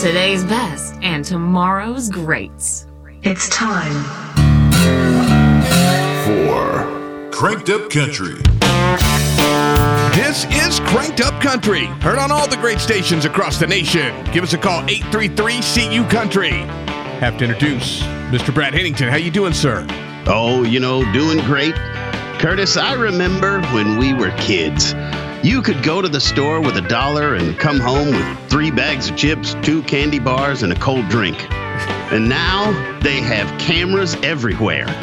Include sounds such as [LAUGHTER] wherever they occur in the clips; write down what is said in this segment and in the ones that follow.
today's best and tomorrow's greats. It's time for Cranked Up Country. This is Cranked Up Country, heard on all the great stations across the nation. Give us a call 833-CU Country. Have to introduce Mr. Brad Hennington. How you doing, sir? Oh, you know, doing great. Curtis, I remember when we were kids. You could go to the store with a dollar and come home with three bags of chips, two candy bars, and a cold drink. And now they have cameras everywhere. [LAUGHS]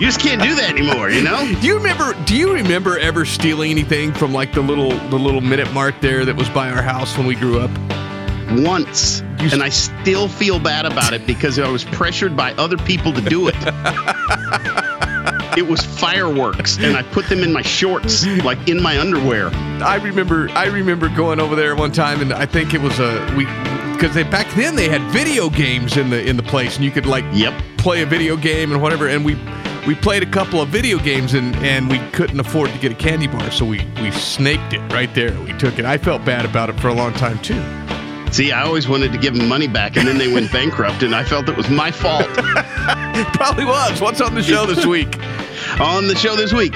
you just can't do that anymore, you know? Do you remember do you remember ever stealing anything from like the little the little minute mart there that was by our house when we grew up? Once. And I still feel bad about it because I was pressured by other people to do it. [LAUGHS] it was fireworks and I put them in my shorts, like in my underwear. I remember I remember going over there one time and I think it was a we because they back then they had video games in the in the place and you could like Yep. play a video game and whatever and we we played a couple of video games and and we couldn't afford to get a candy bar so we we snaked it right there we took it I felt bad about it for a long time too See, I always wanted to give them money back and then they went bankrupt and I felt it was my fault. [LAUGHS] probably was what's on the show this week [LAUGHS] On the show this week,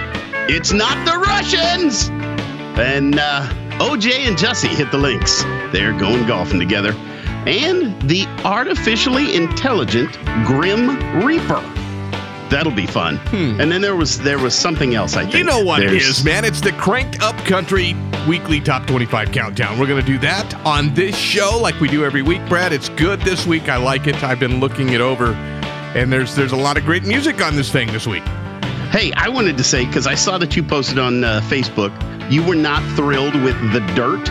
it's not the Russians! And uh, OJ and Jussie hit the links. They're going golfing together. And the artificially intelligent Grim Reaper. That'll be fun. And then there was there was something else. I think Hmm. You know what it There's- is, man. It's the Cranked Up Country Weekly Top 25 Countdown. We're to do that on this show like we do every week, Brad. It's good this week. I like it. I've been looking it over, and there's there's a lot of great music on this thing this week. Hey, I wanted to say because I saw that you posted on uh, Facebook, you were not thrilled with the dirt,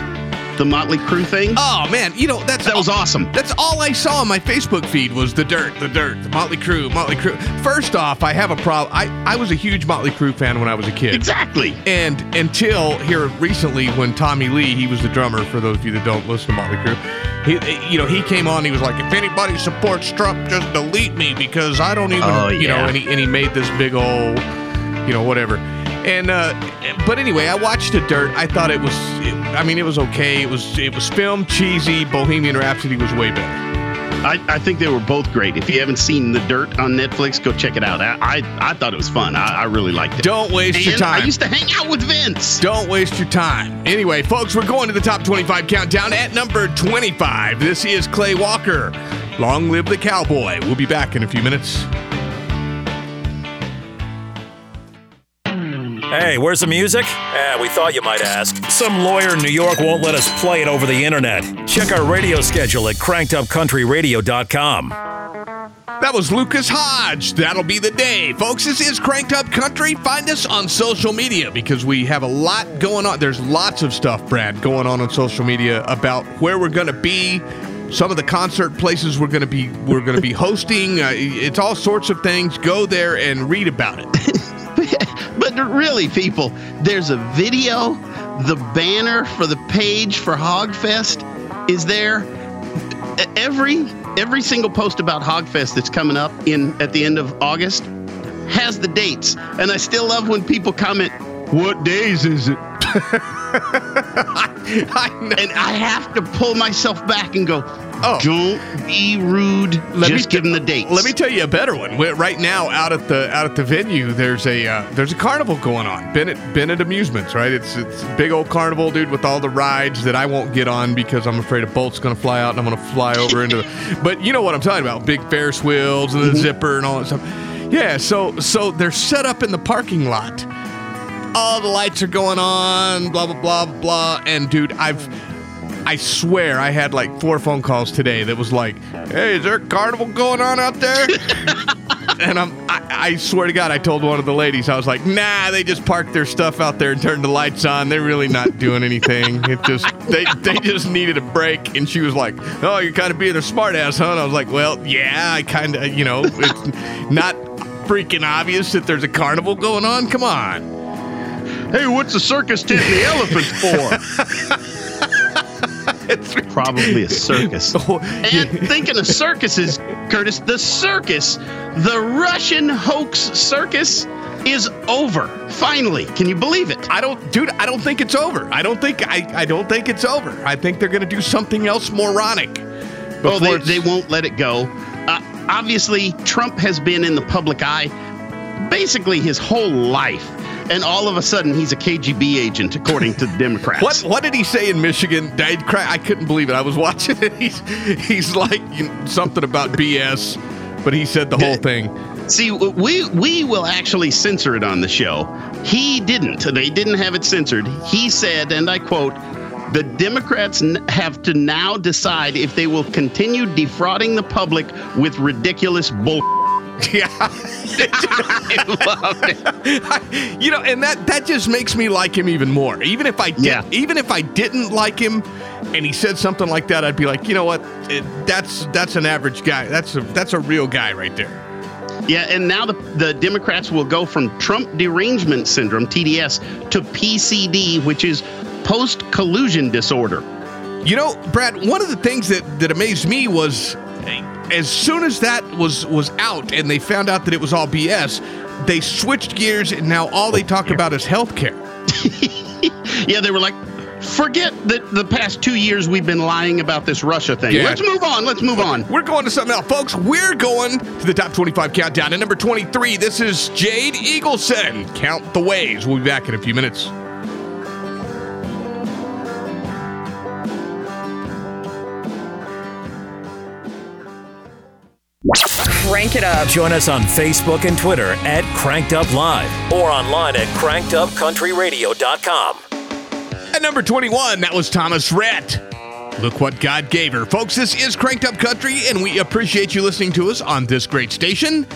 the Motley Crue thing. Oh man, you know that's that was awesome. That's all I saw on my Facebook feed was the dirt, the dirt, the Motley Crue, Motley Crue. First off, I have a problem. I I was a huge Motley Crue fan when I was a kid. Exactly. And until here recently, when Tommy Lee, he was the drummer. For those of you that don't listen to Motley Crue, he, you know, he came on. He was like, "If anybody supports Trump, just delete me because I don't even, Oh, you know." And he and he made this big old, you know, whatever. And uh, but anyway, I watched the Dirt. I thought it was, it, I mean, it was okay. It was it was film cheesy. Bohemian Rhapsody was way better. I, I think they were both great. If you haven't seen The Dirt on Netflix, go check it out. I I, I thought it was fun. I, I really liked it. Don't waste your time. I used to hang out with Vince. Don't waste your time. Anyway, folks, we're going to the top 25 countdown at number 25. This is Clay Walker. Long live the cowboy. We'll be back in a few minutes. Hey, where's the music? Eh, we thought you might ask. Some lawyer in New York won't let us play it over the internet. Check our radio schedule at crankedupcountryradio.com. That was Lucas Hodge. That'll be the day. Folks, this is Cranked Up Country. Find us on social media because we have a lot going on. There's lots of stuff, Brad, going on on social media about where we're going to be, some of the concert places we're going to be we're going to be [LAUGHS] hosting. Uh, it's all sorts of things. Go there and read about it. [LAUGHS] Really, people, there's a video. The banner for the page for Hogfest is there. Every every single post about Hogfest that's coming up in at the end of August has the dates, and I still love when people comment, "What days is it?" [LAUGHS] I [LAUGHS] know. And I have to pull myself back and go, Oh. "Don't be rude. Let me Just give them the dates." Let me tell you a better one. We're- Right now, out at the out at the venue, there's a uh, there's a carnival going on. Bennett Bennett Amusements, right? It's it's a big old carnival, dude, with all the rides that I won't get on because I'm afraid a bolt's gonna fly out and I'm gonna fly [LAUGHS] over into. the But you know what I'm talking about? Big Ferris wheels and the zipper and all that stuff. Yeah, so so they're set up in the parking lot. All the lights are going on, blah blah blah blah. And dude, I've I swear I had like four phone calls today that was like, "Hey, is there a carnival going on out there?" [LAUGHS] and I'm, I, I swear to God, I told one of the ladies, I was like, "Nah, they just parked their stuff out there and turned the lights on. They're really not doing anything. It just they they just needed a break." And she was like, "Oh, you're kind of being a smartass, huh?" And I was like, "Well, yeah, I kind of, you know, it's not freaking obvious that there's a carnival going on. Come on." Hey, what's the circus tent and the elephants for? It's [LAUGHS] Probably a circus. [LAUGHS] Oh, And thinking of circuses, Curtis, the circus, the Russian hoax circus, is over. Finally, can you believe it? I don't, dude. I don't think it's over. I don't think I. I don't think it's over. I think they're going to do something else moronic. Oh, they, they won't let it go. Uh, obviously, Trump has been in the public eye basically his whole life. And all of a sudden, he's a KGB agent, according to the [LAUGHS] Democrats. What what did he say in Michigan? I, I couldn't believe it. I was [LAUGHS] watching it. He's he's like you know, something about BS, but he said the whole thing. See, we we will actually censor it on the show. He didn't. They didn't have it censored. He said, and I quote, "The Democrats n- have to now decide if they will continue defrauding the public with ridiculous bull." [LAUGHS] Yeah, I love it. you know, and that that just makes me like him even more. Even if I did, Yeah. even if I didn't like him, and he said something like that, I'd be like, you know what? It, that's that's an average guy. That's a that's a real guy right there. Yeah, and now the, the Democrats will go from Trump derangement syndrome, TDS, to PCD, which is post collusion disorder. You know, Brad, one of the things that, that amazed me was as soon as that was was out and they found out that it was all BS, they switched gears and now all they talk about is healthcare. [LAUGHS] Yeah, they were like, forget that the past two years we've been lying about this Russia thing. Yeah. Let's move on. Let's move on. We're going to something else, folks. We're going to the top 25 countdown. At number 23, this is Jade Eagleson. Count the ways. We'll be back in a few minutes. Crank it up. Join us on Facebook and Twitter at Cranked Up Live or online at crankedupcountryradio.com. At number 21, that was Thomas Rhett. Look what God gave her. Folks, this is Cranked Up Country, and we appreciate you listening to us on this great station.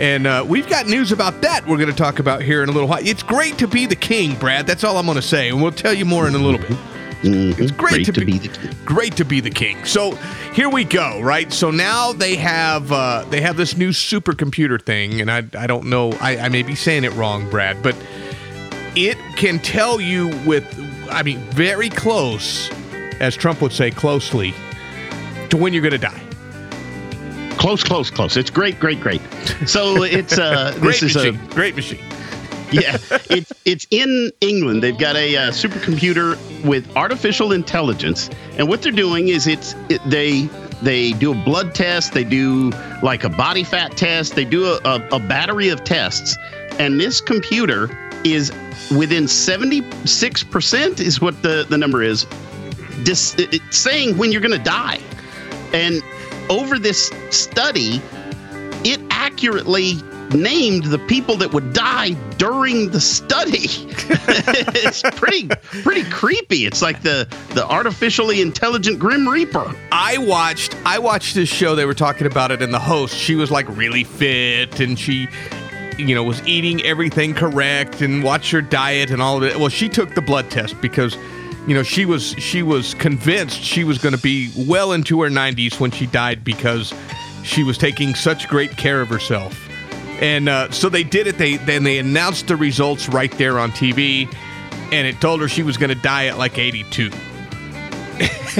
And uh, we've got news about that we're going to talk about here in a little while. It's great to be the king, Brad. That's all I'm going to say, and we'll tell you more in a little bit. It's great, to, be, the king. great to be the king. So here we go, right? So now they have uh, they have this new supercomputer thing, and I I don't know, I, I may be saying it wrong, Brad, but it can tell you with I mean very close, as Trump would say, closely to when you're going to die. Close, close, close. It's great, great, great. So it's uh, [LAUGHS] Great this is a great machine. [LAUGHS] yeah, it's it's in England. They've got a uh, supercomputer with artificial intelligence, and what they're doing is it's it, they they do a blood test, they do like a body fat test, they do a, a, a battery of tests, and this computer is within seventy six percent is what the the number is, dis, it, saying when you're going to die, and over this study, it accurately named the people that would die during the study. [LAUGHS] it's pretty pretty creepy. It's like the the artificially intelligent Grim Reaper. I watched I watched this show. They were talking about it, and the host she was like really fit, and she, you know, was eating everything correct and watched her diet and all of it. Well, she took the blood test because, you know, she was she was convinced she was going to be well into her 90s when she died because she was taking such great care of herself. And uh, so they did it. They then they announced the results right there on TV, and it told her she was going to die at like 82.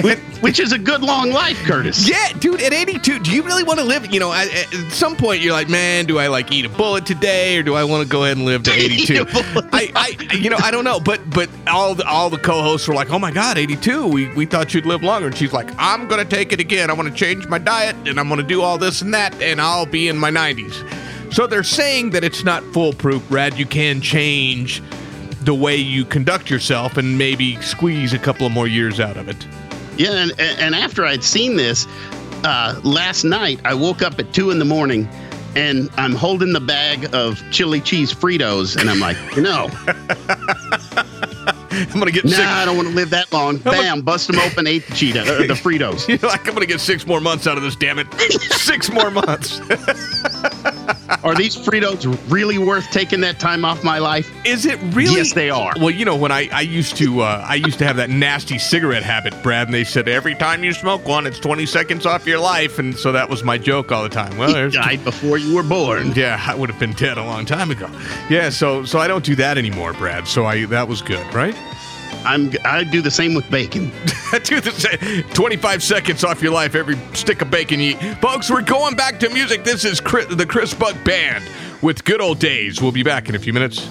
Which, which is a good long life, Curtis. Yeah, dude, at 82, do you really want to live? You know, at, at some point you're like, man, do I like eat a bullet today or do I want to go ahead and live to [LAUGHS] 82? I, I, you know, I don't know, but but all the, all the co-hosts were like, oh my god, 82, we, we thought you'd live longer. And she's like, I'm going to take it again. I want to change my diet and I'm going to do all this and that and I'll be in my 90s. So they're saying that it's not foolproof, Brad. You can change the way you conduct yourself and maybe squeeze a couple of more years out of it. Yeah, and, and after I'd seen this uh, last night, I woke up at two in the morning. And I'm holding the bag of chili cheese Fritos, and I'm like, [LAUGHS] no, [LAUGHS] I'm going to get nah, sick. I don't want to live that long. Bam, bust them open, ate the Cheetah, uh, the [LAUGHS] Fritos. You're like, I'm gonna get six more months out of this, damn it. six more months. Are these Fritos really worth taking that time off my life? Is it really? Yes, they are. Well, you know, when I, I used to uh, I used to have that nasty cigarette habit, Brad, and they said every time you smoke one, it's 20 seconds off your life, and so that was my joke all the time. Well, there's Died before you were born. yeah, I would have been dead a long time ago. Yeah, so so I don't do that anymore, Brad. So I that was good, right? I'm I do the same with bacon. [LAUGHS] Do the same. 25 seconds off your life every stick of bacon you eat. Folks, we're going back to music. This is Chris, the Chris Buck Band with Good Old Days. We'll be back in a few minutes.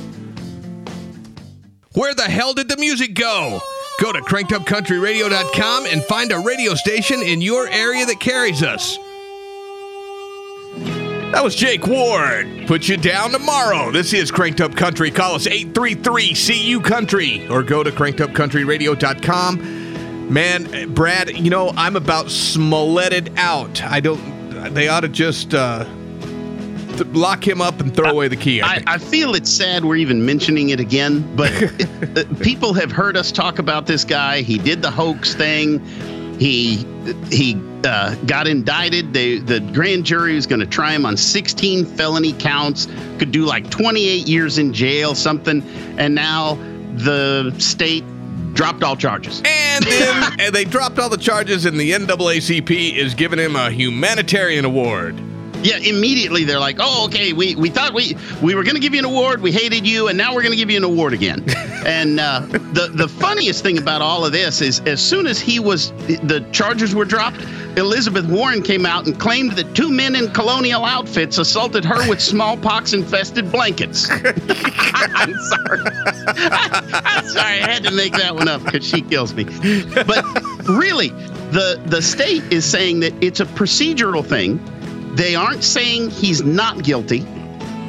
Where the hell did the music go? Go to crankedupcountryradio.com and find a radio station in your area that carries us. That was Jake Ward. Put you down tomorrow. This is Cranked Up Country. Call us 833 CU Country or go to crankedupcountryradio.com. Man, Brad, you know, I'm about smolletted out. I don't, they ought to just uh, lock him up and throw away the key. I, I. I feel it's sad we're even mentioning it again, but [LAUGHS] uh, people have heard us talk about this guy. He did the hoax thing. He he uh, got indicted. They, the grand jury was going to try him on 16 felony counts. Could do like 28 years in jail, something. And now the state dropped all charges. and then [LAUGHS] and they dropped all the charges, and the NAACP is giving him a humanitarian award. Yeah, immediately they're like, "Oh, okay. We we thought we we were going to give you an award. We hated you, and now we're going to give you an award again." [LAUGHS] and uh, the the funniest thing about all of this is, as soon as he was the charges were dropped, Elizabeth Warren came out and claimed that two men in colonial outfits assaulted her with smallpox infested blankets. [LAUGHS] I'm sorry. [LAUGHS] I'm sorry. I had to make that one up because she kills me. But really, the the state is saying that it's a procedural thing. They aren't saying he's not guilty.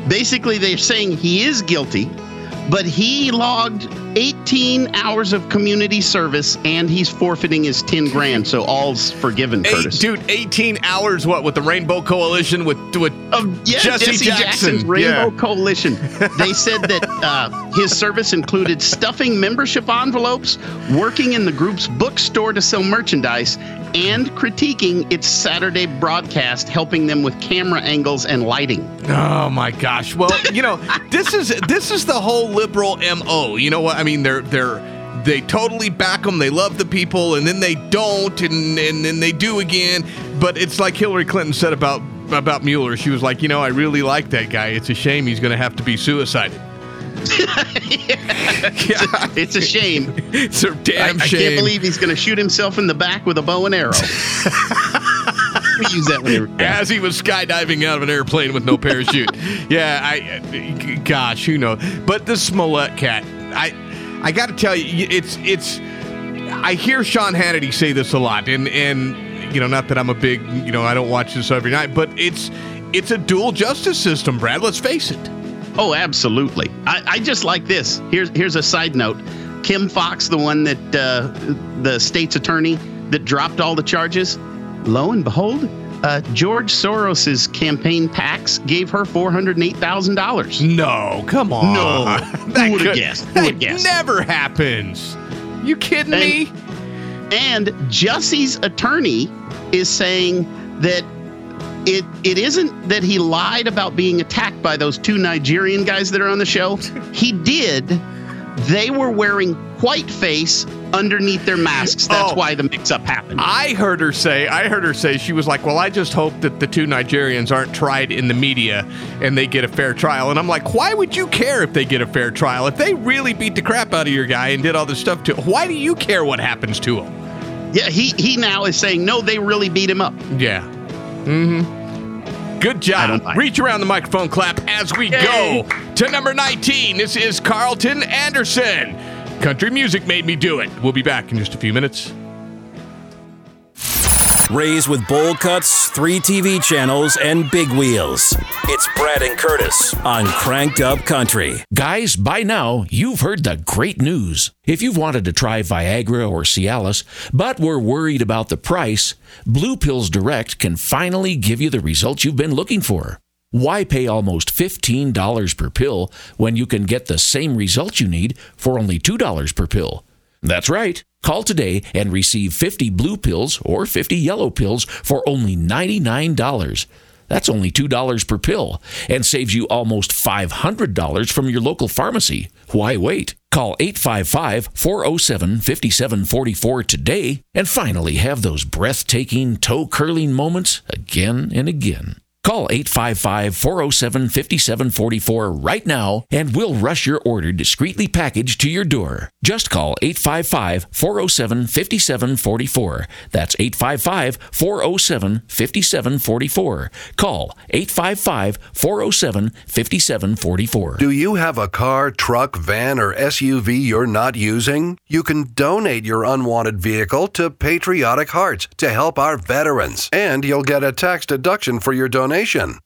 Basically, they're saying he is guilty, but he logged 18 hours of community service and he's forfeiting his 10 grand. So all's forgiven, Eight, Curtis. dude, 18 hours, what, with the Rainbow Coalition with, with Of yeah, Jesse Jesse, Jackson. Jackson's Rainbow Yeah. Coalition. They said that uh, his service included stuffing membership envelopes, working in the group's bookstore to sell merchandise, and critiquing its Saturday broadcast, helping them with camera angles and lighting. Oh my gosh. Well, you know, this is this is the whole liberal MO. You know what? I mean, they're they're they totally back them. They love the people, and then they don't, and and then they do again. But it's like Hillary Clinton said about about Mueller. She was like, you know, I really like that guy. It's a shame he's going to have to be suicided. [LAUGHS] yeah, It's a shame. it's a damn I shame. I can't believe he's going to shoot himself in the back with a bow and arrow. [LAUGHS] we use that whenever. as he was skydiving out of an airplane with no parachute. [LAUGHS] yeah, I, uh, gosh, who knows? But the Smollett cat, I, I got to tell you, it's it's. I hear Sean Hannity say this a lot, and and you know, not that I'm a big, you know, I don't watch this every night, but it's it's a dual justice system, Brad. Let's face it. Oh, absolutely. I, I just like this. Here's here's a side note. Kim Foxx, the one that uh, the state's attorney that dropped all the charges, lo and behold, uh, George Soros's campaign PACs gave her four hundred eight thousand dollars. No, come on. No. [LAUGHS] that Who would've guessed? Who That guessed? never happens. You kidding And- me? And Jussie's attorney is saying that it it isn't that he lied about being attacked by those two Nigerian guys that are on the show. [LAUGHS] He did. They were wearing white face underneath their masks. That's Oh. why the mix-up happened. I heard her say, I heard her say, she was like, Well, I just hope that the two Nigerians aren't tried in the media and they get a fair trial. And I'm like, Why would you care if they get a fair trial? If they really beat the crap out of your guy and did all this stuff to why do you care what happens to him? yeah, he he now is saying no, they really beat him up. Yeah. Mm hmm. Good job. Reach around the microphone clap as we Yay. go to number 19. This is Carlton Anderson. Country music made me do it. We'll be back in just a few minutes. Raised with bowl cuts, three TV channels, and big wheels. It's Brad and Curtis on Cranked Up Country. Guys, by now, you've heard the great news. If you've wanted to try Viagra or Cialis, but were worried about the price, Blue Pills Direct can finally give you the results you've been looking for. Why pay almost $15 per pill when you can get the same results you need for only $2 per pill? That's right. Call today and receive 50 blue pills or 50 yellow pills for only $99. That's only $2 per pill and saves you almost $500 from your local pharmacy. Why wait? Call 855 407 5744 today and finally have those breathtaking, toe curling moments again and again. Call 855 407 5744 right now and we'll rush your order discreetly packaged to your door. Just call 855 407 5744. That's 855 407 5744. Call 855 407 5744. Do you have a car, truck, van, or SUV you're not using? You can donate your unwanted vehicle to Patriotic Hearts to help our veterans, and you'll get a tax deduction for your donation information.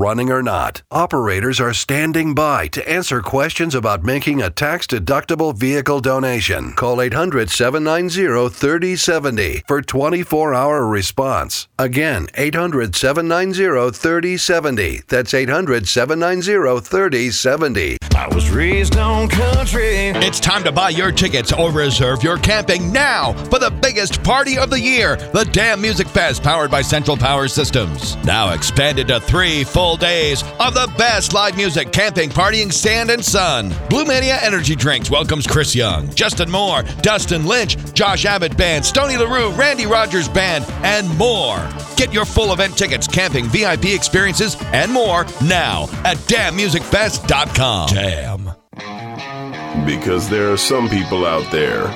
running or not. Operators are standing by to answer questions about making a tax deductible vehicle donation. Call 800 790 3070 for 24 hour response. Again, 800 790 3070. That's 800 790 3070. I was raised on country. It's time to buy your tickets or reserve your camping now for the biggest party of the year, the Damn Music Fest, powered by Central Power Systems. Now expanded to three full days of the best live music, camping, partying, sand, and sun. Blue Mania Energy Drinks welcomes Chris Young, Justin Moore, Dustin Lynch, Josh Abbott Band, Stoney LaRue, Randy Rogers Band, and more. Get your full event tickets, camping, VIP experiences, and more now at damnmusicfest.com. Damn. Because there are some people out there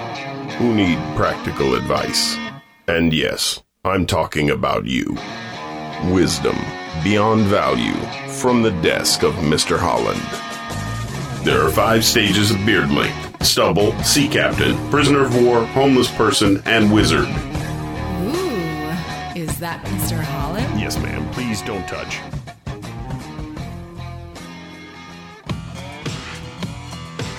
who need practical advice. And yes, I'm talking about you. Wisdom beyond value from the desk of Mr. Holland. There are five stages of beard length stubble, sea captain, prisoner of war, homeless person, and wizard. Ooh, is that Mr. Holland? Yes, ma'am. Please don't touch.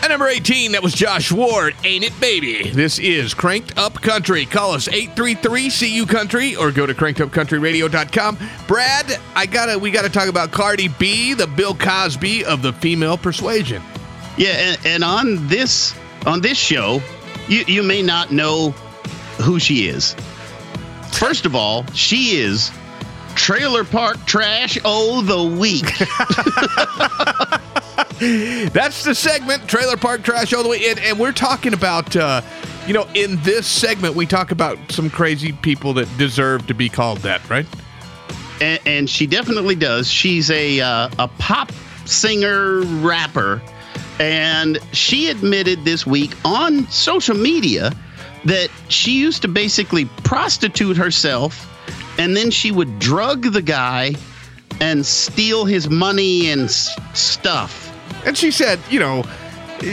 At number 18, that was Josh Ward, Ain't It Baby. This is Cranked Up Country. Call us 833-CU Country or go to crankedupcountryradio.com. Brad, I gotta we gotta talk about Cardi B, the Bill Cosby of the female persuasion. Yeah, and, and on this on this show, you you may not know who she is. First of all, she is Trailer Park Trash Oh the Week. [LAUGHS] That's the segment, Trailer Park Trash all the way. in. and we're talking about, uh, you know, in this segment, we talk about some crazy people that deserve to be called that, right? and, and she definitely does. She's a uh, a pop singer rapper, and she admitted this week on social media that she used to basically prostitute herself, and then she would drug the guy and steal his money and s- stuff. And she said, you know,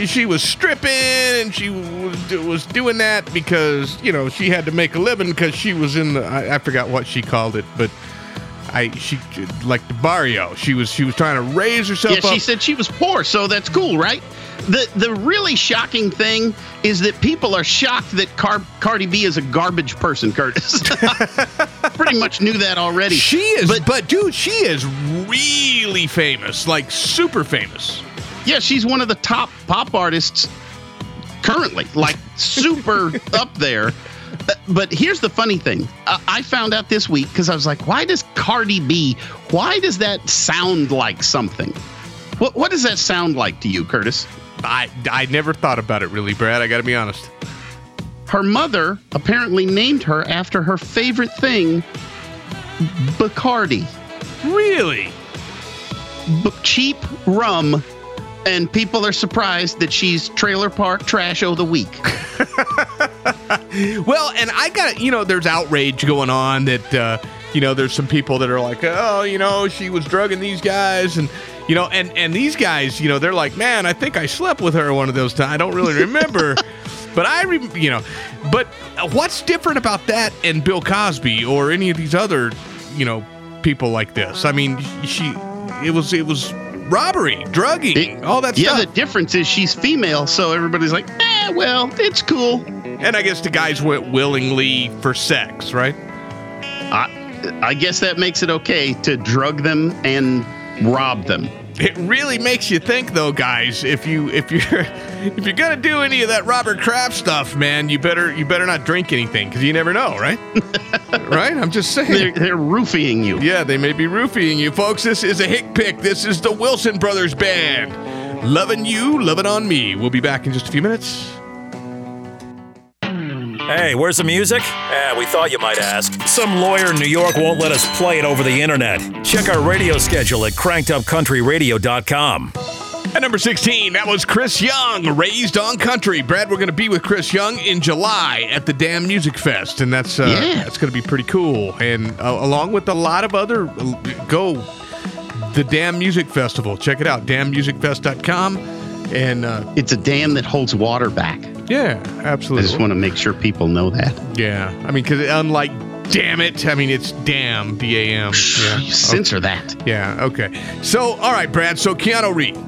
she was stripping and she was, was doing that because, you know, she had to make a living because she was in the, I, I forgot what she called it, but I, she, like the barrio. She was, she was trying to raise herself Yeah, up. she said she was poor, so that's cool, right? The the really shocking thing is that people are shocked that Car- Cardi B is a garbage person, Curtis. [LAUGHS] Pretty much knew that already. She is, but, dude, she is really famous, like super famous. Yeah, she's one of the top pop artists currently, like super [LAUGHS] up there. Uh, But here's the funny thing. I I found out this week because I was like, why does Cardi B, why does that sound like something? What, what does that sound like to you, Curtis? I, I never thought about it really, Brad. I got to be honest. Her mother apparently named her after her favorite thing, Bacardi. Really? B- cheap rum. And people are surprised that she's Trailer Park Trash of the Week. [LAUGHS] Well, and I got you know, there's outrage going on that uh, you know, there's some people that are like, oh, you know, she was drugging these guys, and you know, and and these guys, you know, they're like, man, I think I slept with her one of those times. I don't really remember, [LAUGHS] but I, re- you know, but what's different about that and Bill Cosby or any of these other, you know, people like this? I mean, she, it was it was robbery, drugging, all that yeah, stuff. the difference is she's female, so everybody's like, eh, well, it's cool. And I guess the guys went willingly for sex, right? I, I guess that makes it okay to drug them and rob them. It really makes you think, though, guys. If you if you're [LAUGHS] if you're gonna do any of that Robert Kraft stuff, man, you better you better not drink anything because you never know, right? [LAUGHS] right? I'm just saying. They're, they're roofing you. Yeah, they may be roofing you, folks. This is a hick pick. This is the Wilson Brothers Band. Loving you, loving on me. We'll be back in just a few minutes. Hey, where's the music? Eh, we thought you might ask. Some lawyer in New York won't let us play it over the internet. Check our radio schedule at crankedupcountryradio.com. At number 16, that was Chris Young, Raised on Country. Brad, we're going to be with Chris Young in July at the Damn Music Fest, and that's uh, Yeah. that's going to be pretty cool. And uh, along with a lot of other, go the Damn Music Festival. Check it out, damnmusicfest.com. And uh, It's a dam that holds water back. Yeah, absolutely. I just want to make sure people know that. yeah, I mean, because unlike Damn it, I mean, it's Damn, D A M. Yeah. Censor that. Yeah, okay. So, all right, Brad. So, Keanu Reeves.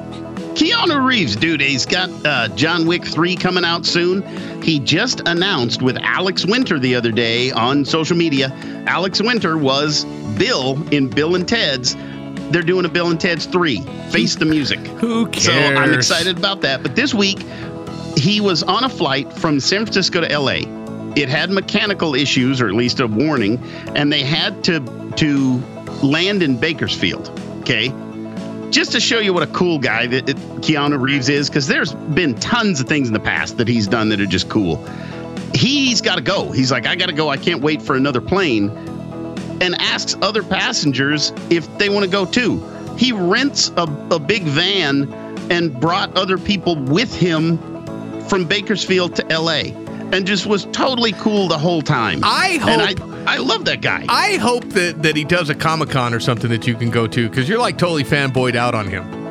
Keanu Reeves, dude, he's got uh, John Wick 3 coming out soon. He just announced with Alex Winter the other day on social media. Alex Winter was Bill in Bill and Ted's. They're doing a Bill and Ted's 3, Face the Music. Who cares? So I'm excited about that. But this week, he was on a flight from San Francisco to LA. It had mechanical issues, or at least a warning, and they had to to land in Bakersfield. Okay, just to show you what a cool guy that Keanu Reeves is, because there's been tons of things in the past that he's done that are just cool. He's got to go. He's like, I got to go. I can't wait for another plane. And asks other passengers if they want to go too. He rents a, a big van and brought other people with him from Bakersfield to LA and just was totally cool the whole time. I And hope- I, I love that guy. I hope that, that he does a Comic Con or something that you can go to because you're like totally fanboyed out on him.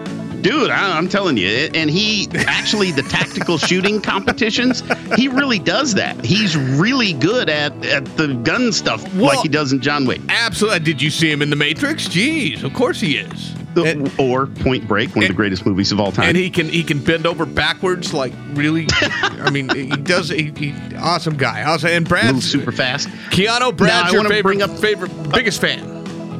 Dude, I, I'm telling you, and he actually the tactical shooting competitions, he really does that. He's really good at at the gun stuff Well- like he does in John Wick. Absolutely. Did you see him in The Matrix? Jeez, of course he is. And, or Point Break, one of the greatest movies of all time. and he can he can bend over backwards like really. I mean, he does. He, he awesome guy. Awesome. And Brad's Moves super fast. Keanu. Brad's I your wanna favorite bring up- favorite biggest fan.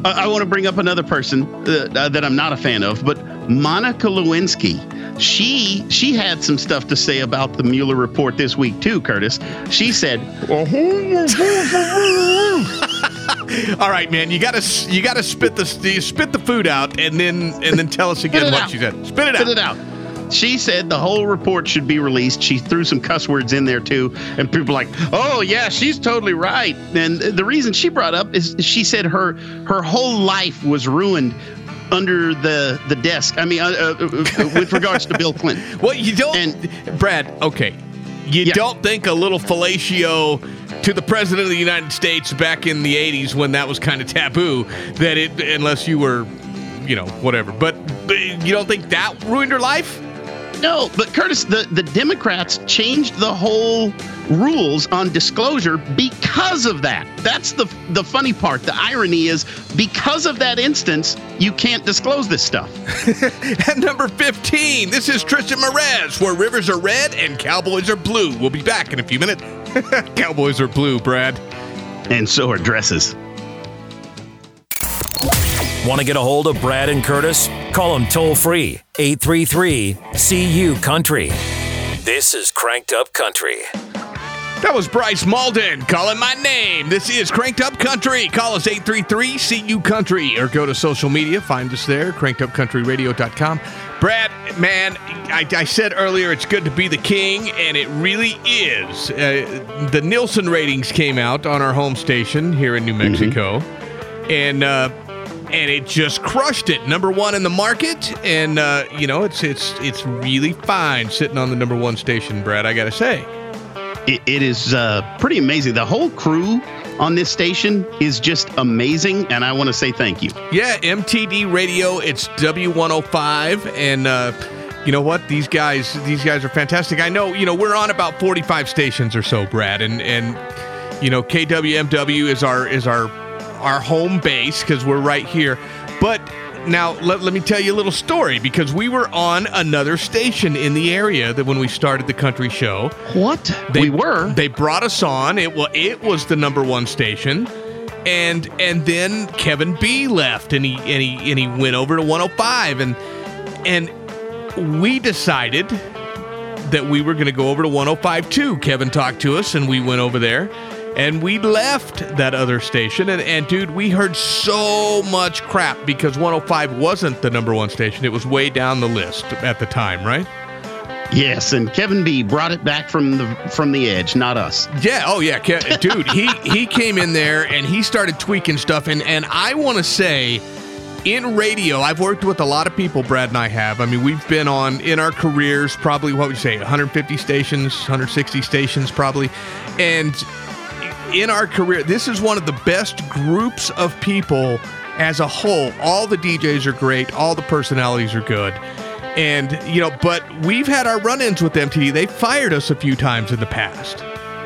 I, I want to bring up another person uh, uh, that I'm not a fan of, but Monica Lewinsky. She she had some stuff to say about the Mueller report this week too, Curtis. She said, [LAUGHS] All right, man. You gotta you gotta spit the you spit the food out and then and then tell us again what out. she said. Spit it out. Spit it out. She said the whole report should be released. She threw some cuss words in there too, and people like, "Oh yeah, she's totally right." And the reason she brought up is she said her her whole life was ruined under the the desk. I mean, uh, uh, uh, with regards to Bill Clinton. [LAUGHS] Well, you don't, And- Brad. Okay, you Yeah. don't think a little fellatio to the president of the United States back in the '80s when that was kind of taboo that it, unless you were, you know, whatever. But, but you don't think that ruined her life? No, but Curtis, the, the Democrats changed the whole rules on disclosure because of that. That's the the funny part. The irony is because of that instance, you can't disclose this stuff. [LAUGHS] At number 15, this is Tristan Merez, where rivers are red and cowboys are blue. We'll be back in a few minutes. [LAUGHS] cowboys are blue, Brad. And so are dresses. Want to get a hold of Brad and Curtis? Call them toll free 833 CU Country. This is Cranked Up Country. That was Bryce Malden calling my name. This is Cranked Up Country. Call us 833 CU Country or go to social media. Find us there, crankedupcountryradio.com. Brad, man, I, I said earlier it's good to be the king, and it really is. Uh, the Nielsen ratings came out on our home station here in New Mexico, and uh, and it just crushed it. Number one in the market, and uh, you know it's it's it's really fine sitting on the number one station, Brad. I gotta say. It, it is uh, pretty amazing. The whole crew on this station is just amazing, and I want to say thank you. Yeah, MTD Radio. It's W105, and uh, you know what? These guys, these guys are fantastic. I know, you know, we're on about 45 stations or so, Brad, and and you know, KWMW is our is our our home base because we're right here. But now let, let me tell you a little story because we were on another station in the area that when we started the country show. What? They we were. They brought us on. It was it was the number one station, and and then Kevin B left, and he and he and he went over to 105, and and we decided that we were going to go over to 105 too. Kevin talked to us, and we went over there. And we left that other station. And, and dude, we heard so much crap because 105 wasn't the number one station. It was way down the list at the time, right? Yes, and Kevin B brought it back from the from the edge, not us. Yeah. Oh, yeah. Ke- dude, he he came in there and he started tweaking stuff. And and I want to say, in radio, I've worked with a lot of people. Brad and I have. I mean, we've been on in our careers probably what would you say, 150 stations, 160 stations probably, and in our career, this is one of the best groups of people as a whole. All the DJs are great. All the personalities are good. And, you know, but we've had our run ins with MTD. They fired us a few times in the past.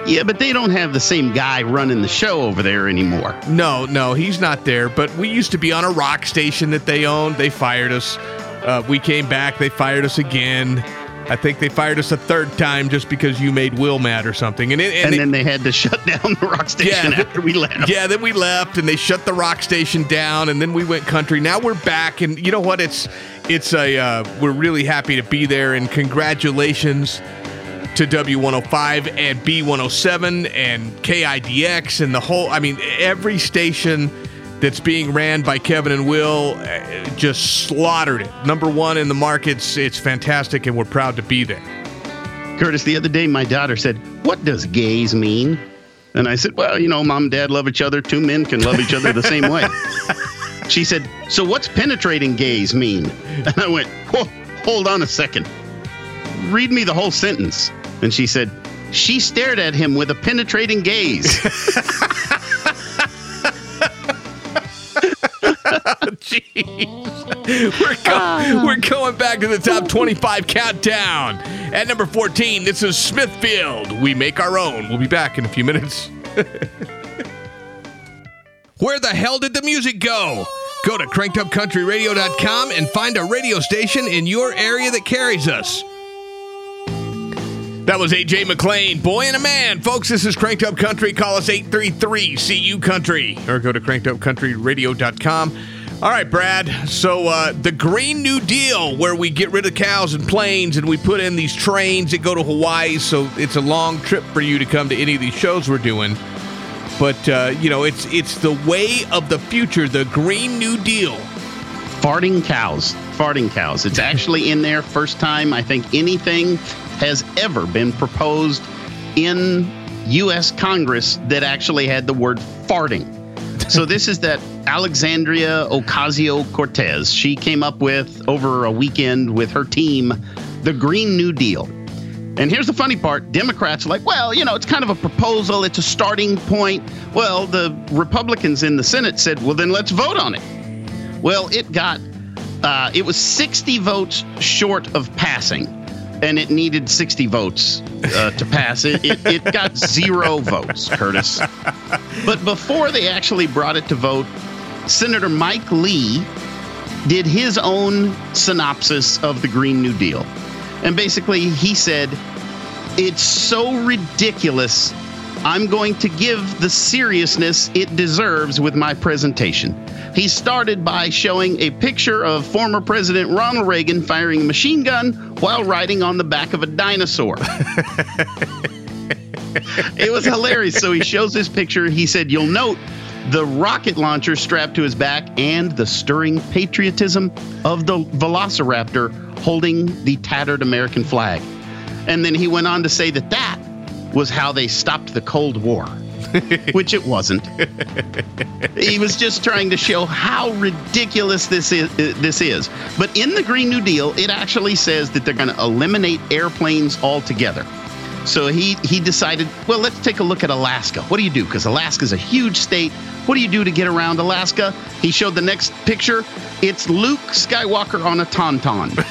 Yeah, but they don't have the same guy running the show over there anymore. No, no, he's not there. But we used to be on a rock station that they owned. They fired us. Uh, we came back. They fired us again. I think they fired us a third time just because you made Will mad or something. And, it, and, and then they had to shut down the rock station yeah, after we left. Yeah, then we left and they shut the rock station down and then we went country. Now we're back and you know what? It's it's a uh, we're really happy to be there and congratulations to W105 and B107 and KIDX and the whole I mean every station that's being ran by Kevin and Will uh, just slaughtered it. Number one in the markets. It's fantastic, and we're proud to be there. Curtis, the other day, my daughter said, What does gays mean? And I said, Well, you know, mom and dad love each other. Two men can love each other the same way. [LAUGHS] She said, So what's penetrating gaze mean? And I went, Hold on a second. Read me the whole sentence. And she said, She stared at him with a penetrating gaze. [LAUGHS] [LAUGHS] Jeez. We're, go- uh-huh. we're going back to the top 25 countdown. At number 14, this is Smithfield. We make our own. We'll be back in a few minutes. [LAUGHS] Where the hell did the music go? Go to crankedupcountryradio.com and find a radio station in your area that carries us. That was AJ McLean, boy and a man. Folks, this is Cranked Up Country. Call us 833 CU Country or go to crankedupcountryradio.com. All right, Brad. So, uh, the Green New Deal, where we get rid of cows and planes and we put in these trains that go to Hawaii. So, it's a long trip for you to come to any of these shows we're doing. But, uh, you know, it's, it's the way of the future, the Green New Deal. Farting cows. Farting cows. It's actually in there. First time I think anything has ever been proposed in U.S. Congress that actually had the word farting. So this is that Alexandria Ocasio Cortez. She came up with over a weekend with her team the Green New Deal. And here's the funny part Democrats are like, well, you know, it's kind of a proposal, it's a starting point. Well, the Republicans in the Senate said, well, then let's vote on it. Well, it got, uh, it was 60 votes short of passing, and it needed 60 votes uh, to pass. It, it, it got zero votes, Curtis. But before they actually brought it to vote, Senator Mike Lee did his own synopsis of the Green New Deal. And basically, he said, It's so ridiculous. I'm going to give the seriousness it deserves with my presentation. He started by showing a picture of former President Ronald Reagan firing a machine gun while riding on the back of a dinosaur. [LAUGHS] it was hilarious. So he shows this picture. He said, You'll note the rocket launcher strapped to his back and the stirring patriotism of the velociraptor holding the tattered American flag. And then he went on to say that that was how they stopped the Cold War. [LAUGHS] which it wasn't. he was just trying to show how ridiculous this is. This is. But in the Green New Deal, it actually says that they're going to eliminate airplanes altogether. So he he decided, well, let's take a look at Alaska. What do you do? Because Alaska is a huge state. What do you do to get around Alaska? He showed the next picture. It's Luke Skywalker on a tauntaun. [LAUGHS]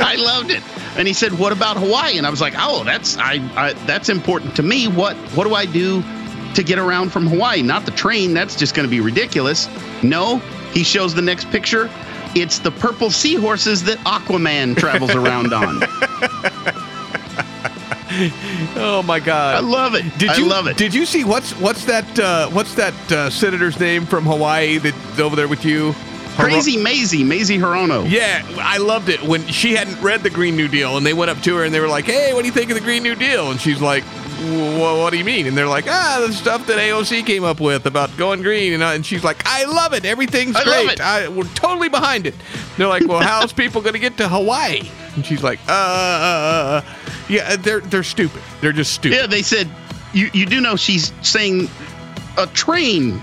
I loved it. And he said, "What about Hawaii?" And I was like, "Oh, that's I, I that's important to me. What what do I do to get around from Hawaii? Not the train. That's just going to be ridiculous." No, he shows the next picture. It's the purple seahorses that Aquaman travels around on. [LAUGHS] oh my God! I love it. Did I you love it. Did you see what's what's that uh, what's that uh, senator's name from Hawaii that's over there with you? Crazy Mazie, Mazie Hirono. Yeah, I loved it when she hadn't read the Green New Deal, and they went up to her and they were like, "Hey, what do you think of the Green New Deal?" And she's like, "Well, what do you mean?" And they're like, "Ah, the stuff that AOC came up with about going green." And, uh, and she's like, "I love it. Everything's I great. it." I, we're totally behind it." They're like, "Well, how's people going to get to Hawaii?" And she's like, "Uh, uh, uh, yeah, they're they're stupid. They're just stupid." Yeah, they said you you do know she's saying a train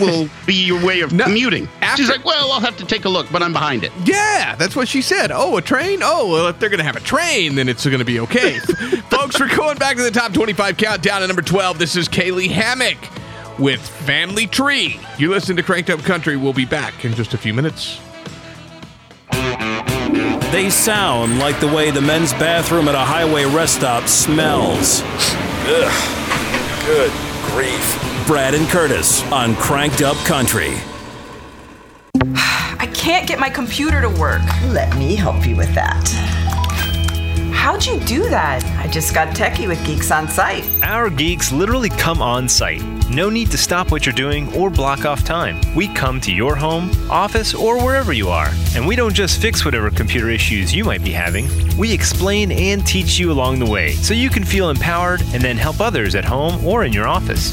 will be your way of [LAUGHS] No, commuting. after- she's like, well, I'll have to take a look, but I'm behind it. Yeah, that's what she said. Oh, a train? Oh, well, if they're going to have a train, then it's going to be okay. [LAUGHS] Folks, we're going back to the top 25 countdown at number 12. This is Caylee Hammack with Family Tree. You listen to Cranked Up Country. We'll be back in just a few minutes. They sound like the way the men's bathroom at a highway rest stop smells. Ugh. Good grief. Brad and Curtis on Cranked Up Country. I can't get my computer to work. Let me help you with that. How'd you do that? I just got techie with Geeks on Site. Our geeks literally come on site. No need to stop what you're doing or block off time. We come to your home, office, or wherever you are. And we don't just fix whatever computer issues you might be having, we explain and teach you along the way so you can feel empowered and then help others at home or in your office.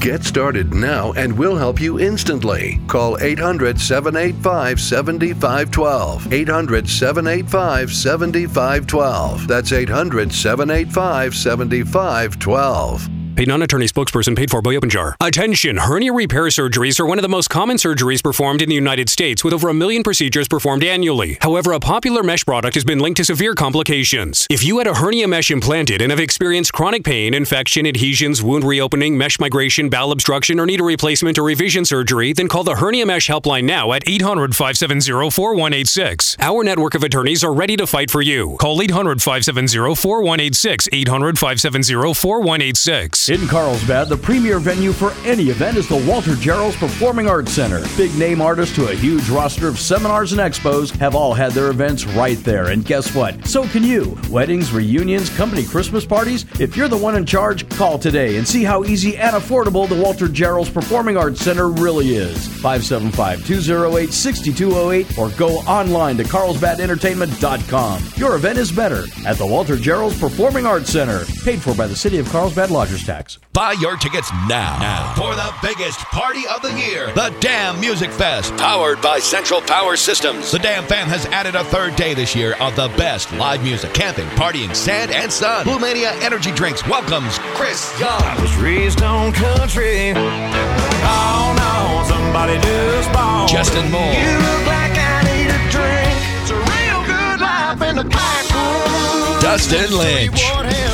Get started now and we'll help you instantly. Call 800 785 7512. 800 785 7512. That's 800 785 7512. A non-attorney spokesperson paid for by OpenJar. Attention! Hernia repair surgeries are one of the most common surgeries performed in the United States, with over a million procedures performed annually. However, a popular mesh product has been linked to severe complications. If you had a hernia mesh implanted and have experienced chronic pain, infection, adhesions, wound reopening, mesh migration, bowel obstruction, or need a replacement or revision surgery, then call the Hernia Mesh Helpline now at 800-570-4186. Our network of attorneys are ready to fight for you. Call 800-570-4186. 800-570-4186. In Carlsbad, the premier venue for any event is the Walter Gerrells Performing Arts Center. Big name artists to a huge roster of seminars and expos have all had their events right there. And guess what? So can you. Weddings, reunions, company Christmas parties. If you're the one in charge, call today and see how easy and affordable the Walter Gerrells Performing Arts Center really is. 575 208 6208 or go online to carlsbadentertainment.com. Your event is better at the Walter Gerrells Performing Arts Center. Paid for by the City of Carlsbad Lodgers Tax. Buy your tickets now, now for the biggest party of the year, the Damn Music Fest, powered by Central Power Systems. The Damn Fam has added a third day this year of the best live music, camping, partying, sand, and sun. Blue Mania Energy Drinks welcomes Chris Young. I was raised on country. Oh no, somebody just bought Justin Moore. You look like I need a drink. It's a real good life in the backwoods. Dustin Lynch.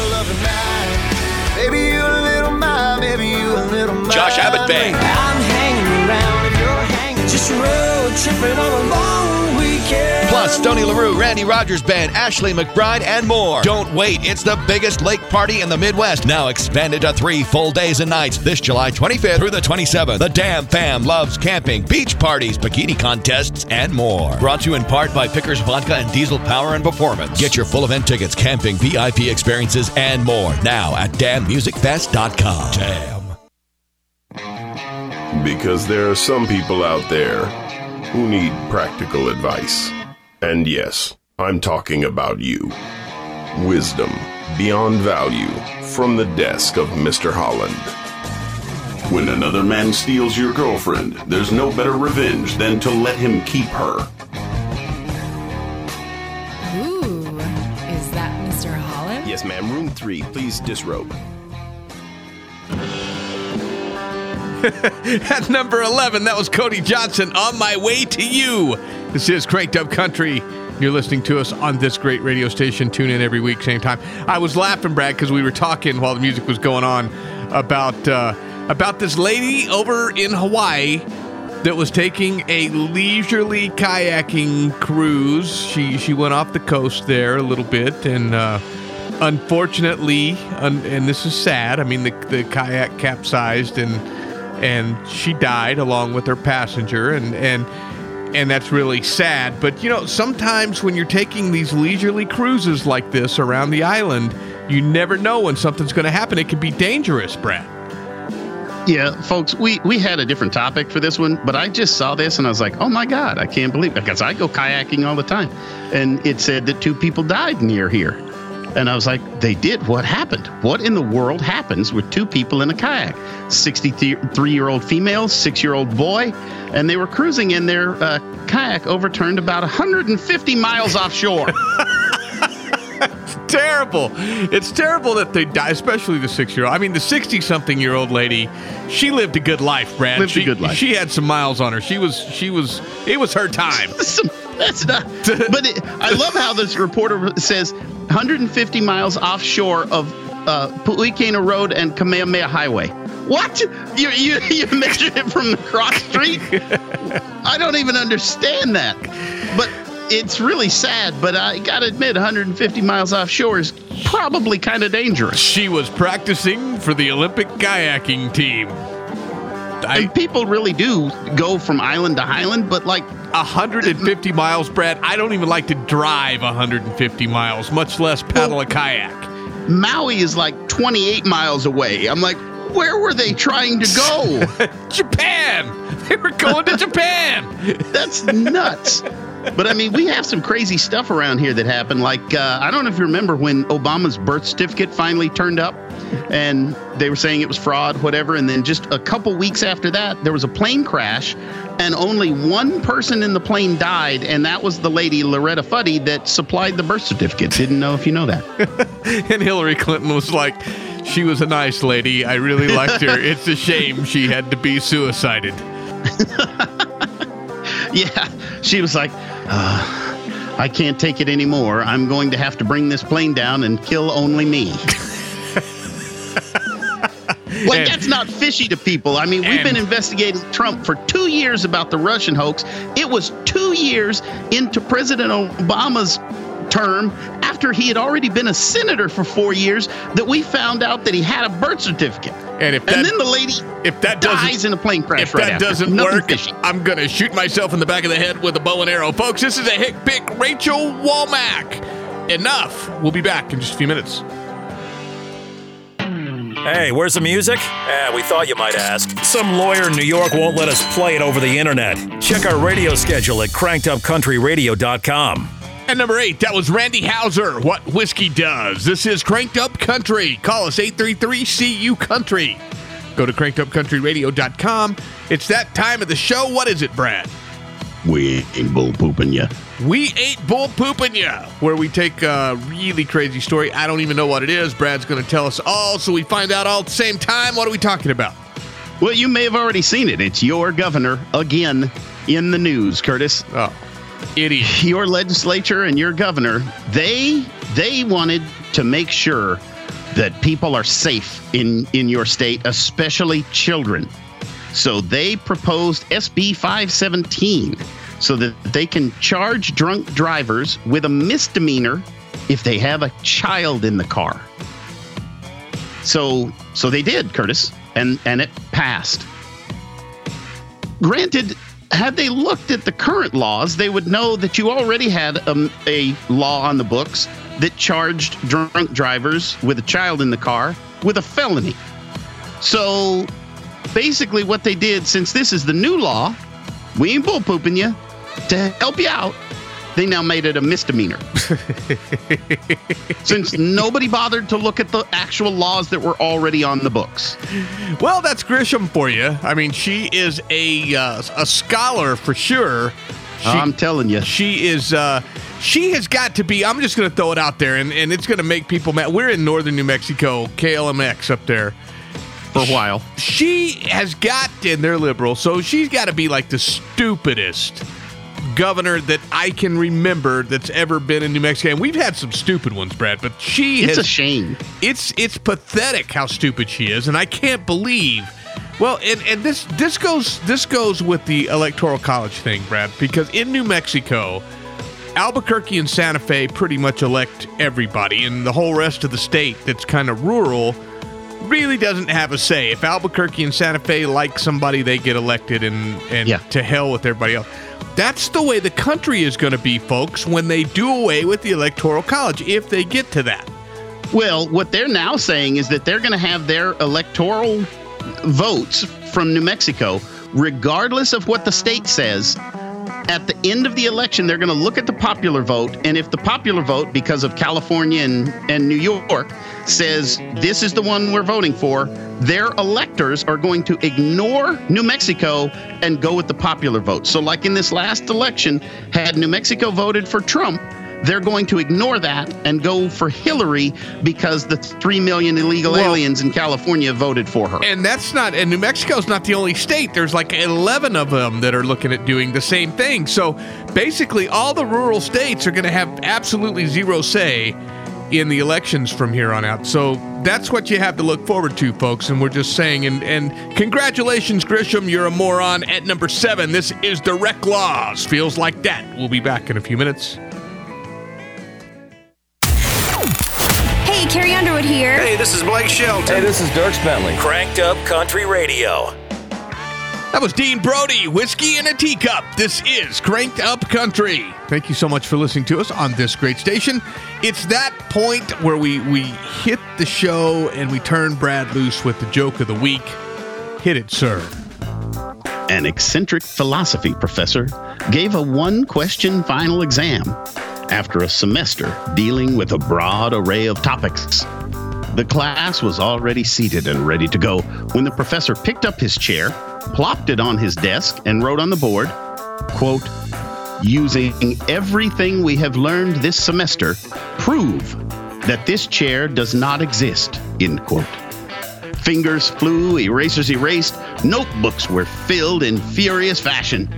A long weekend. Plus, Stoney LaRue, Randy Rogers Band, Ashley McBryde, and more. Don't wait. It's the biggest lake party in the Midwest. Now expanded to three full days and nights this July 25th through the 27th. The Damn Fam loves camping, beach parties, bikini contests, and more. Brought to you in part by Pickers Vodka and Diesel Power and Performance. Get your full event tickets, camping, VIP experiences, and more now at damnmusicfest.com. Damn. Because there are some people out there who need practical advice. And yes, I'm talking about you. Wisdom beyond value from the desk of Mr. Holland. When another man steals your girlfriend, there's no better revenge than to let him keep her. Ooh, is that Mr. Holland? Yes, ma'am. Room three. Please disrobe. [LAUGHS] At number 11, that was Cody Johnson, On My Way to You. This is Cranked Up Country. You're listening to us on this great radio station. Tune in every week, same time. I was laughing, Brad, because we were talking while the music was going on about uh, about this lady over in Hawaii that was taking a leisurely kayaking cruise. She she went off the coast there a little bit, and uh, unfortunately, un- and this is sad. I mean, the the kayak capsized, and and she died along with her passenger, and and and that's really sad. But you know, sometimes when you're taking these leisurely cruises like this around the island, you never know when something's going to happen. It could be dangerous, Brad. Yeah, folks, we we had a different topic for this one, but I just saw this and I was like, "Oh my god, I can't believe it." Because I go kayaking all the time, and it said that two people died near here, and I was like, "They did? What happened? What in the world happens with two people in a kayak? Sixty-three-year-old female, six-year-old boy, and they were cruising in their uh, kayak, overturned about 150 miles offshore." [LAUGHS] It's terrible. It's terrible that they die, especially the six year old. I mean, the 60 something year old lady, she lived a good life, Brad. Lived a good life. She had some miles on her. She was, she was, it was her time. [LAUGHS] [LAUGHS] That's not. But it, I love how this reporter says 150 miles offshore of uh, Road and Kamehameha Highway. What? You, you, you measured it from the cross street? I don't even understand that. But it's really sad, but I gotta admit, 150 miles offshore is probably kind of dangerous. She was practicing for the Olympic kayaking team. I, and people really do go from island to island, but like 150 miles, Brad. I don't even like to drive 150 miles, much less paddle a kayak. Maui is like 28 miles away. I'm like, where were they trying to go? [LAUGHS] Japan. They were going to Japan. [LAUGHS] That's nuts. But I mean, we have some crazy stuff around here that happened. Like, uh, I don't know if you remember when Obama's birth certificate finally turned up and they were saying it was fraud, whatever. And then just a couple weeks after that, there was a plane crash and only one person in the plane died. And that was the lady, Loretta Fuddy, that supplied the birth certificate. Didn't know if you know that. [LAUGHS] and Hillary Clinton was like, she was a nice lady. I really liked her. [LAUGHS] it's a shame she had to be suicided. [LAUGHS] yeah. She was like, uh, I can't take it anymore. I'm going to have to bring this plane down and kill only me. Like, and, that's not fishy to people. I mean, we've been investigating Trump for two years about the Russian hoax. It was two years into President Obama's term after he had already been a senator for four years that we found out that he had a birth certificate. And if that, and then the lady if that dies in a plane crash if right that after. doesn't Nothing work, fishy. I'm gonna shoot myself in the back of the head with a bow and arrow, folks. This is a hick pick, Rachel Wammack. Enough. We'll be back in just a few minutes. Hey, where's the music? Eh, we thought you might ask. Some lawyer in New York won't let us play it over the internet. Check our radio schedule at crankedupcountryradio.com. And number eight, that was Randy Houser. What whiskey does? This is Cranked Up Country. Call us 833 CU Country. Go to crankedupcountryradio.com. It's that time of the show. What is it, Brad? We ain't bull pooping ya. We ain't bull pooping ya. Where we take a really crazy story. I don't even know what it is. Brad's going to tell us all, so we find out all at the same time. What are we talking about? Well, you may have already seen it. It's your governor again in the news, Curtis. Oh, idiot. Your legislature and your governor, they they wanted to make sure that people are safe in in your state, especially children. So they proposed SB 517 so that they can charge drunk drivers with a misdemeanor if they have a child in the car. So so they did, Curtis, and and it passed. Granted, had they looked at the current laws, they would know that you already had a, a law on the books that charged drunk drivers with a child in the car with a felony. So basically, what they did, since this is the new law, we ain't bull pooping you, to help you out, they now made it a misdemeanor. [LAUGHS] since nobody bothered to look at the actual laws that were already on the books. Well, that's Grisham for you. I mean, she is a uh, a scholar for sure. She, I'm telling you. She is. Uh, she has got to be. I'm just going to throw it out there, and, and it's going to make people mad. We're in northern New Mexico, KLMX up there. For a while. She has got, and they're liberal, so she's got to be like the stupidest governor that I can remember that's ever been in New Mexico. And we've had some stupid ones, Brad, but she It's has, a shame. It's it's pathetic how stupid she is, and I can't believe Well, and, and this this goes this goes with the electoral college thing, Brad, because in New Mexico, Albuquerque and Santa Fe pretty much elect everybody, and the whole rest of the state that's kind of rural really doesn't have a say. If Albuquerque and Santa Fe like somebody, they get elected, and and Yeah. to hell with everybody else. That's the way the country is going to be, folks, when they do away with the electoral college, if they get to that. Well, what they're now saying is that they're going to have their electoral votes from New Mexico, regardless of what the state says. At the end of the election, they're going to look at the popular vote, and if the popular vote, because of California and, and New York, says this is the one we're voting for, their electors are going to ignore New Mexico and go with the popular vote. So, like in this last election, had New Mexico voted for Trump, they're going to ignore that and go for Hillary because the 3 million illegal Well- aliens in California voted for her. And that's not, and New Mexico's not the only state. There's like 11 of them that are looking at doing the same thing. So basically, all the rural states are going to have absolutely zero say in the elections from here on out. So that's what you have to look forward to, folks. And we're just saying, and, and congratulations, Grisham, you're a moron at number seven. This is Direct Laws. Feels like that. We'll be back in a few minutes. Carrie Underwood here. Hey, this is Blake Shelton. Hey, this is Dierks Bentley. Cranked Up Country Radio. That was Dean Brody, Whiskey in a Teacup. This is Cranked Up Country. Thank you so much for listening to us on this great station. It's that point where we, we hit the show and we turn Brad loose with the joke of the week. Hit it, sir. An eccentric philosophy professor gave a one question final exam after a semester dealing with a broad array of topics. The class was already seated and ready to go when the professor picked up his chair, plopped it on his desk, and wrote on the board, quote, using everything we have learned this semester, prove that this chair does not exist, end quote. Fingers flew, erasers erased, notebooks were filled in furious fashion.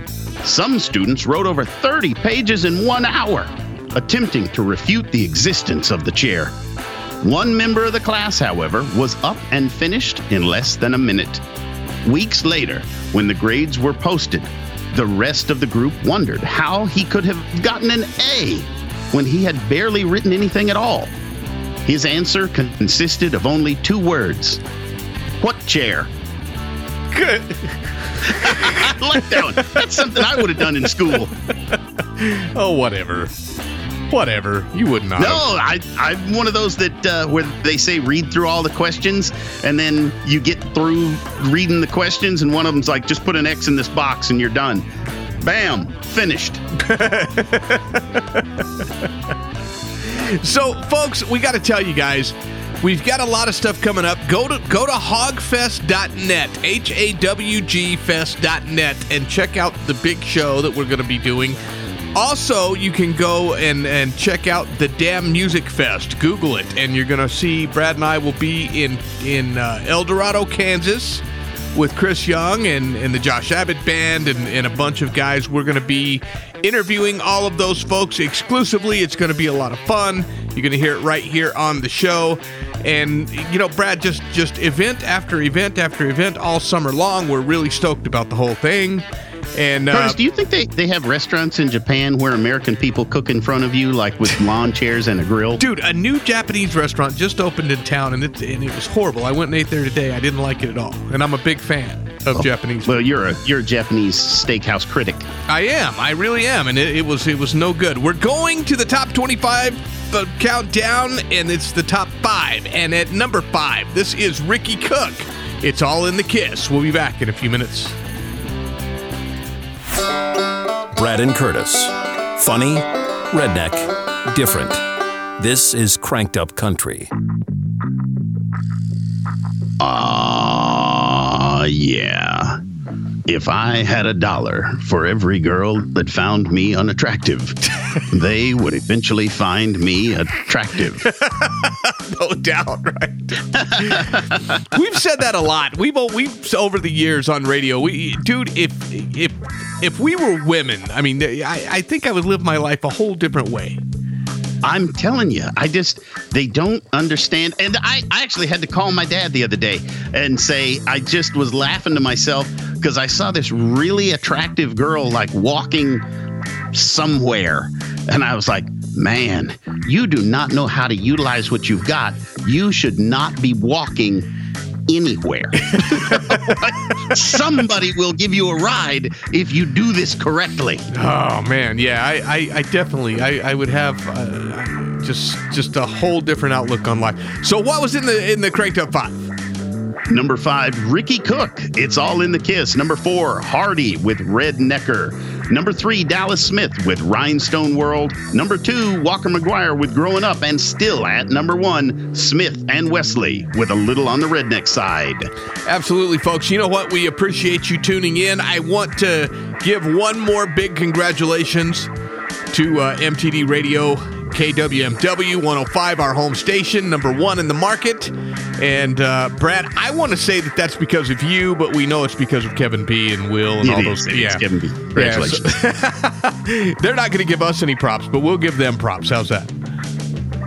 Some students wrote over 30 pages in one hour, attempting to refute the existence of the chair. One member of the class, however, was up and finished in less than a minute. Weeks later, when the grades were posted, the rest of the group wondered how he could have gotten an A when he had barely written anything at all. His answer consisted of only two words What chair? Good. I like that one. That's something I would have done in school. Oh, whatever. Whatever. You would not. No, I, I'm one of those that uh, where they say read through all the questions, and then you get through reading the questions, and one of them's like, just put an X in this box, and you're done. Bam, finished. [LAUGHS] So, folks, we got to tell you guys, we've got a lot of stuff coming up. Go to go to hawgfest.net, H A W G fest.net and check out the big show that we're going to be doing. Also, you can go and and check out the Damn Music Fest. Google it and you're going to see Brad and I will be in in uh, El Dorado, Kansas with Chris Young and, and the Josh Abbott Band and, and a bunch of guys. We're going to be interviewing all of those folks exclusively. It's going to be a lot of fun. You're going to hear it right here on the show. And you know, Brad, just just event after event after event all summer long. We're really stoked about the whole thing. And uh, Curtis, do you think they, they have restaurants in Japan where American people cook in front of you, like with lawn chairs and a grill? Dude, a new Japanese restaurant just opened in town, and it, and it was horrible. I went and ate there today. I didn't like it at all, and I'm a big fan of Japanese. Well, you're a you're a Japanese steakhouse critic. I am. I really am, and it, it was it was no good. We're going to the top 25 uh, countdown, and it's the top five. And at number five, this is Ricky Cook. It's all in the kiss. We'll be back in a few minutes. Brad and Curtis. Funny, redneck, different. This is Cranked Up Country. Ah, yeah. If I had a dollar for every girl that found me unattractive, [LAUGHS] they would eventually find me attractive. [LAUGHS] no doubt, right? [LAUGHS] we've said that a lot. We've we've over the years on radio. We, dude, if if if we were women, I mean, I, I think I would live my life a whole different way. I'm telling you, I just they don't understand. And I, I actually had to call my dad the other day and say I just was laughing to myself because I saw this really attractive girl like walking somewhere, and I was like, man, you do not know how to utilize what you've got. You should not be walking anywhere. Somebody will give you a ride if you do this correctly. Oh man, yeah, I, I, I definitely, I, I would have uh, just, just a whole different outlook on life. So, what was in the in the cranked up five? Number five, Ricky Cook. It's all in the kiss. Number four, Hardy with Rednecker. Number three, Dallas Smith with Rhinestone World. Number two, Walker McGuire with Growing Up. And still at number one, Smith and Wesley with a little on the redneck side. Absolutely, folks. You know what? We appreciate you tuning in. I want to give one more big congratulations to uh, MTD Radio KWMW 105, our home station, number one in the market. And uh, Brad, I want to say that that's because of you, but we know it's because of Kevin B and Will and It all is, those. yeah, Kevin B. Congratulations. Yeah, so- [LAUGHS] they're not going to give us any props, but we'll give them props. How's that?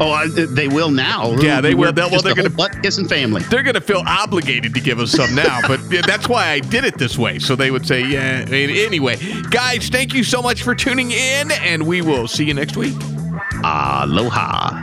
Oh, I, they will now. Yeah, they will. They'll, well, they're whole gonna- butt kissing family. They're going to feel obligated to give us some now, but yeah, that's why I did it this way. So they would say, yeah. Anyway, guys, thank you so much for tuning in, and we will see you next week. Aloha.